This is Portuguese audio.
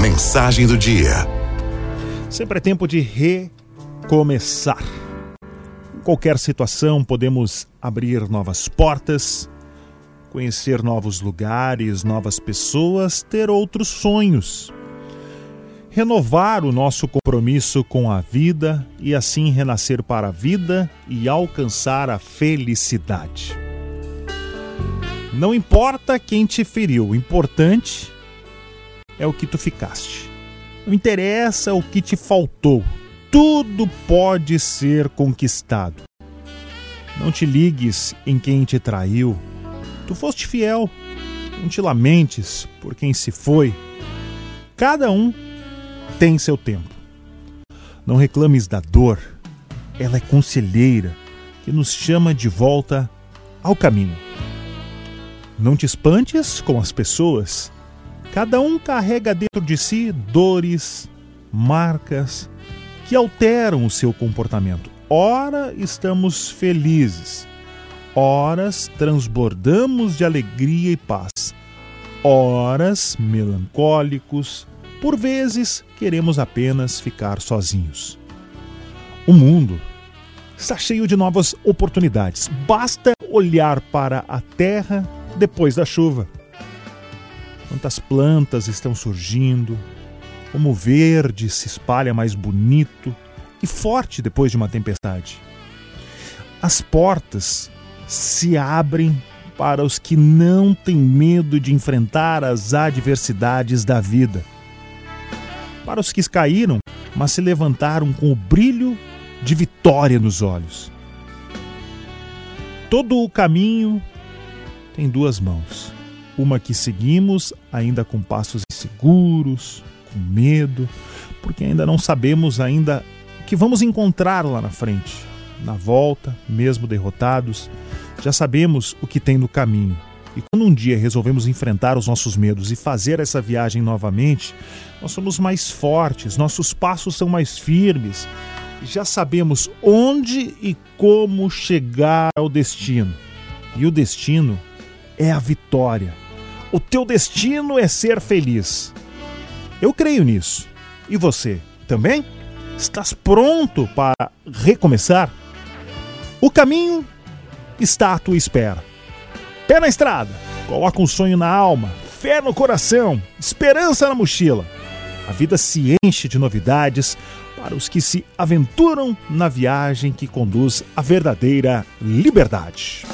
Mensagem do dia. Sempre é tempo de recomeçar. Em qualquer situação, podemos abrir novas portas, conhecer novos lugares, novas pessoas, ter outros sonhos. Renovar o nosso compromisso com a vida e assim renascer para a vida e alcançar a felicidade. Não importa quem te feriu, o importante é o que tu ficaste. Não interessa o que te faltou. Tudo pode ser conquistado. Não te ligues em quem te traiu. Tu foste fiel. Não te lamentes por quem se foi. Cada um tem seu tempo. Não reclames da dor. Ela é conselheira que nos chama de volta ao caminho. Não te espantes com as pessoas Cada um carrega dentro de si dores, marcas que alteram o seu comportamento. Ora estamos felizes, horas transbordamos de alegria e paz, horas melancólicos, por vezes queremos apenas ficar sozinhos. O mundo está cheio de novas oportunidades. Basta olhar para a terra depois da chuva quantas plantas estão surgindo, como o verde se espalha mais bonito e forte depois de uma tempestade. As portas se abrem para os que não têm medo de enfrentar as adversidades da vida. Para os que caíram, mas se levantaram com o brilho de vitória nos olhos. Todo o caminho tem duas mãos uma que seguimos ainda com passos inseguros, com medo, porque ainda não sabemos ainda o que vamos encontrar lá na frente. Na volta, mesmo derrotados, já sabemos o que tem no caminho. E quando um dia resolvemos enfrentar os nossos medos e fazer essa viagem novamente, nós somos mais fortes, nossos passos são mais firmes, já sabemos onde e como chegar ao destino. E o destino é a vitória o teu destino é ser feliz. Eu creio nisso. E você também? Estás pronto para recomeçar? O caminho está à tua espera. Pé na estrada, coloca um sonho na alma, fé no coração, esperança na mochila. A vida se enche de novidades para os que se aventuram na viagem que conduz à verdadeira liberdade.